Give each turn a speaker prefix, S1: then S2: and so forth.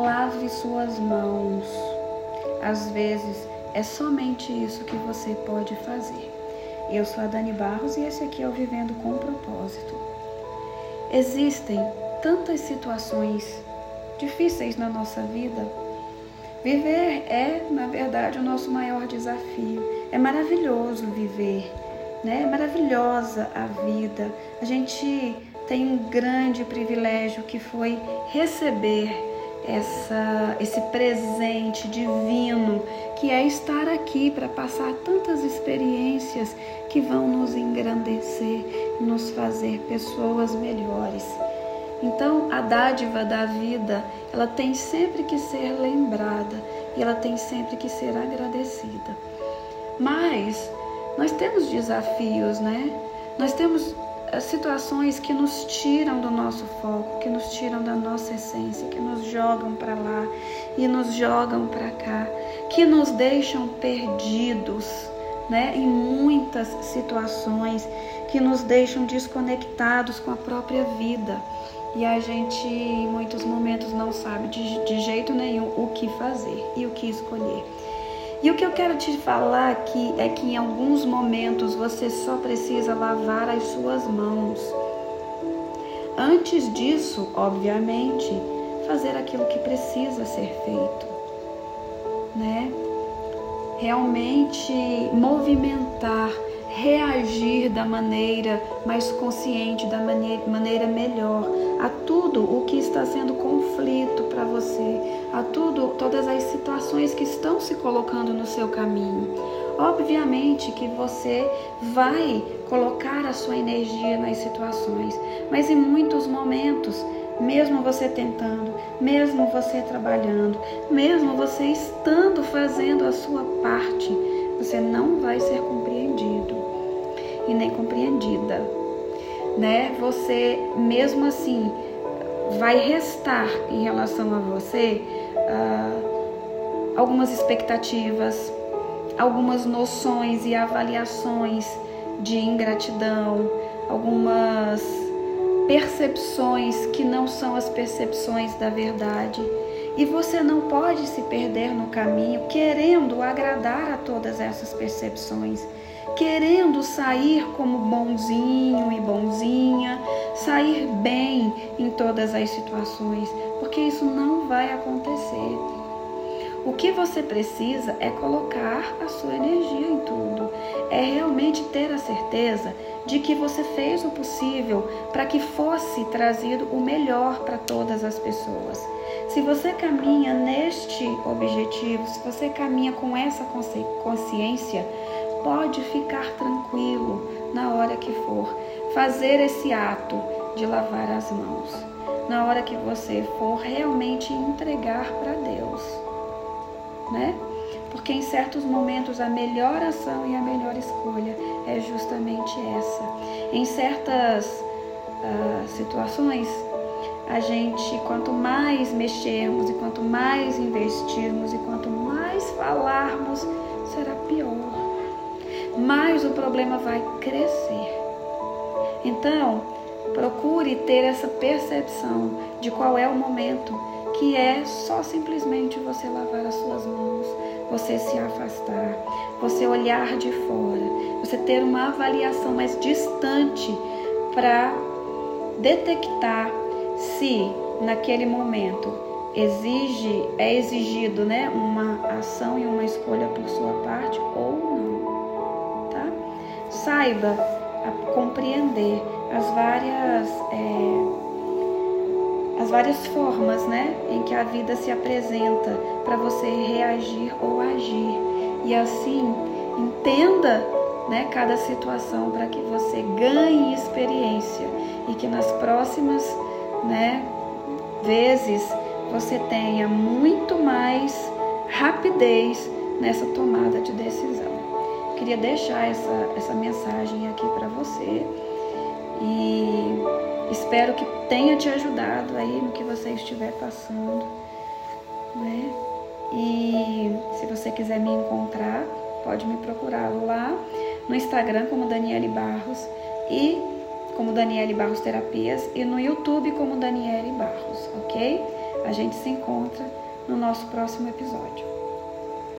S1: lave suas mãos. Às vezes é somente isso que você pode fazer. Eu sou a Dani Barros e esse aqui é o Vivendo com Propósito. Existem tantas situações difíceis na nossa vida. Viver é, na verdade, o nosso maior desafio. É maravilhoso viver, né? É maravilhosa a vida. A gente tem um grande privilégio que foi receber essa, esse presente divino que é estar aqui para passar tantas experiências que vão nos engrandecer, nos fazer pessoas melhores. Então, a dádiva da vida, ela tem sempre que ser lembrada e ela tem sempre que ser agradecida. Mas nós temos desafios, né? Nós temos situações que nos tiram do nosso foco, que nos tiram da nossa essência, que nos jogam para lá e nos jogam para cá, que nos deixam perdidos, né? Em muitas situações que nos deixam desconectados com a própria vida e a gente em muitos momentos não sabe de, de jeito nenhum o que fazer e o que escolher. E o que eu quero te falar aqui é que em alguns momentos você só precisa lavar as suas mãos. Antes disso, obviamente, fazer aquilo que precisa ser feito, né? Realmente movimentar reagir da maneira mais consciente, da maneira, melhor a tudo o que está sendo conflito para você, a tudo, todas as situações que estão se colocando no seu caminho. Obviamente que você vai colocar a sua energia nas situações, mas em muitos momentos, mesmo você tentando, mesmo você trabalhando, mesmo você estando fazendo a sua parte, você não vai ser compreendido e nem compreendida, né? Você mesmo assim vai restar em relação a você uh, algumas expectativas, algumas noções e avaliações de ingratidão, algumas percepções que não são as percepções da verdade. E você não pode se perder no caminho querendo agradar a todas essas percepções querendo sair como bonzinho e bonzinha, sair bem em todas as situações, porque isso não vai acontecer. O que você precisa é colocar a sua energia em tudo, é realmente ter a certeza de que você fez o possível para que fosse trazido o melhor para todas as pessoas. Se você caminha neste objetivo, se você caminha com essa consciência, pode ficar tranquilo na hora que for fazer esse ato de lavar as mãos, na hora que você for realmente entregar para Deus, né? Porque em certos momentos a melhor ação e a melhor escolha é justamente essa. Em certas uh, situações, a gente, quanto mais mexermos e quanto mais investirmos e quanto mais falarmos, será pior mais o problema vai crescer. Então, procure ter essa percepção de qual é o momento que é só simplesmente você lavar as suas mãos, você se afastar, você olhar de fora, você ter uma avaliação mais distante para detectar se naquele momento exige é exigido, né, uma ação e uma escolha por sua parte ou não saiba compreender as várias é, as várias formas, né, em que a vida se apresenta para você reagir ou agir. E assim entenda, né, cada situação para que você ganhe experiência e que nas próximas, né, vezes você tenha muito mais rapidez nessa tomada de decisão queria deixar essa, essa mensagem aqui para você e espero que tenha te ajudado aí no que você estiver passando, né? E se você quiser me encontrar, pode me procurar lá no Instagram como Daniele Barros e como Daniele Barros Terapias e no YouTube como Daniele Barros, ok? A gente se encontra no nosso próximo episódio.